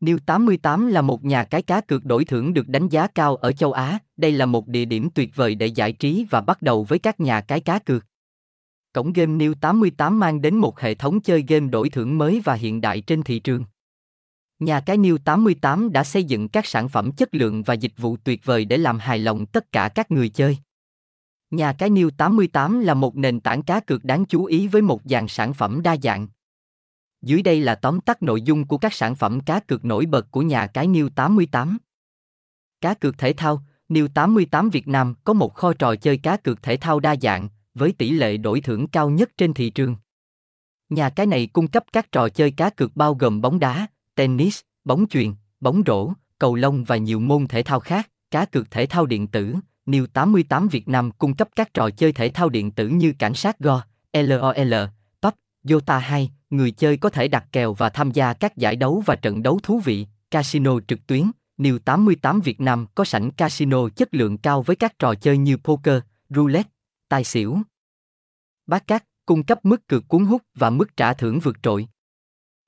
New 88 là một nhà cái cá cược đổi thưởng được đánh giá cao ở châu Á, đây là một địa điểm tuyệt vời để giải trí và bắt đầu với các nhà cái cá cược. Cổng game New 88 mang đến một hệ thống chơi game đổi thưởng mới và hiện đại trên thị trường. Nhà cái New 88 đã xây dựng các sản phẩm chất lượng và dịch vụ tuyệt vời để làm hài lòng tất cả các người chơi. Nhà cái New 88 là một nền tảng cá cược đáng chú ý với một dàn sản phẩm đa dạng. Dưới đây là tóm tắt nội dung của các sản phẩm cá cược nổi bật của nhà cái New 88. Cá cược thể thao, New 88 Việt Nam có một kho trò chơi cá cược thể thao đa dạng, với tỷ lệ đổi thưởng cao nhất trên thị trường. Nhà cái này cung cấp các trò chơi cá cược bao gồm bóng đá, tennis, bóng chuyền, bóng rổ, cầu lông và nhiều môn thể thao khác, cá cược thể thao điện tử. New 88 Việt Nam cung cấp các trò chơi thể thao điện tử như Cảnh sát Go, LOL, Dota 2, người chơi có thể đặt kèo và tham gia các giải đấu và trận đấu thú vị, casino trực tuyến. New 88 Việt Nam có sảnh casino chất lượng cao với các trò chơi như poker, roulette, tài xỉu. Bát cát cung cấp mức cược cuốn hút và mức trả thưởng vượt trội.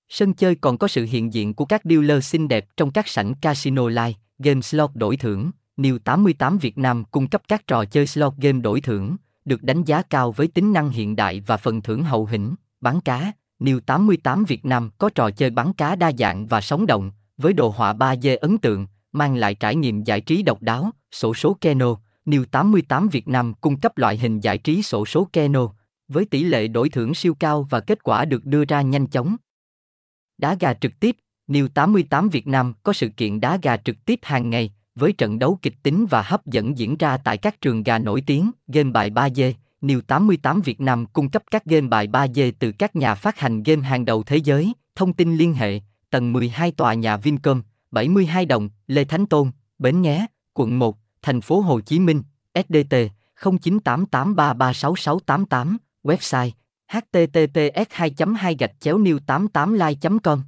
Sân chơi còn có sự hiện diện của các dealer xinh đẹp trong các sảnh casino live, game slot đổi thưởng. New 88 Việt Nam cung cấp các trò chơi slot game đổi thưởng, được đánh giá cao với tính năng hiện đại và phần thưởng hậu hĩnh, bắn cá. New 88 Việt Nam có trò chơi bắn cá đa dạng và sống động, với đồ họa 3D ấn tượng, mang lại trải nghiệm giải trí độc đáo, sổ số Keno. New 88 Việt Nam cung cấp loại hình giải trí sổ số Keno, với tỷ lệ đổi thưởng siêu cao và kết quả được đưa ra nhanh chóng. Đá gà trực tiếp, New 88 Việt Nam có sự kiện đá gà trực tiếp hàng ngày, với trận đấu kịch tính và hấp dẫn diễn ra tại các trường gà nổi tiếng, game bài 3D. New 88 Việt Nam cung cấp các game bài 3D từ các nhà phát hành game hàng đầu thế giới, thông tin liên hệ, tầng 12 tòa nhà Vincom, 72 đồng, Lê Thánh Tôn, Bến Nghé, quận 1, thành phố Hồ Chí Minh, SDT 0988336688, website https 2 2 gạch chéo new 88 like com.